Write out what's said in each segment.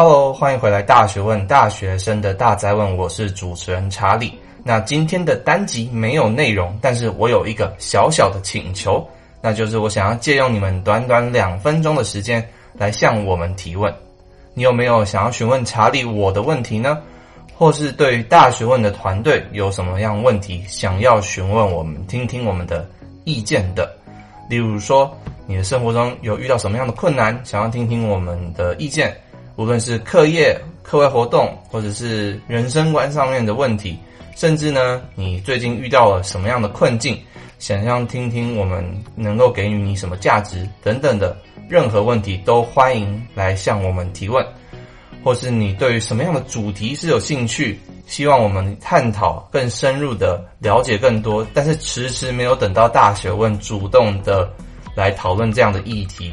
Hello，欢迎回来《大学问》大学生的大哉问，我是主持人查理。那今天的单集没有内容，但是我有一个小小的请求，那就是我想要借用你们短短两分钟的时间来向我们提问。你有没有想要询问查理我的问题呢？或是对于大学问的团队有什么样问题想要询问我们，听听我们的意见的？例如说，你的生活中有遇到什么样的困难，想要听听我们的意见？无论是课业、课外活动，或者是人生观上面的问题，甚至呢，你最近遇到了什么样的困境，想要听听我们能够给予你什么价值等等的任何问题，都欢迎来向我们提问。或是你对于什么样的主题是有兴趣，希望我们探讨更深入的了解更多，但是迟迟没有等到大学问主动的来讨论这样的议题。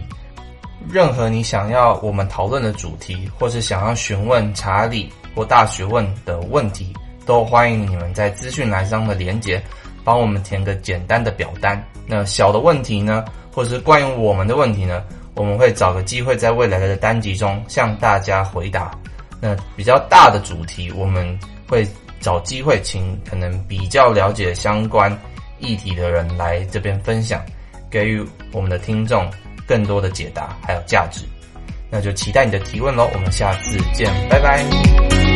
任何你想要我们讨论的主题，或是想要询问查理或大学问的问题，都欢迎你们在资讯栏上的连结，帮我们填个简单的表单。那小的问题呢，或是关于我们的问题呢，我们会找个机会在未来的单集中向大家回答。那比较大的主题，我们会找机会请可能比较了解相关议题的人来这边分享，给予我们的听众更多的解答还有价值。那就期待你的提问喽，我们下次见，拜拜。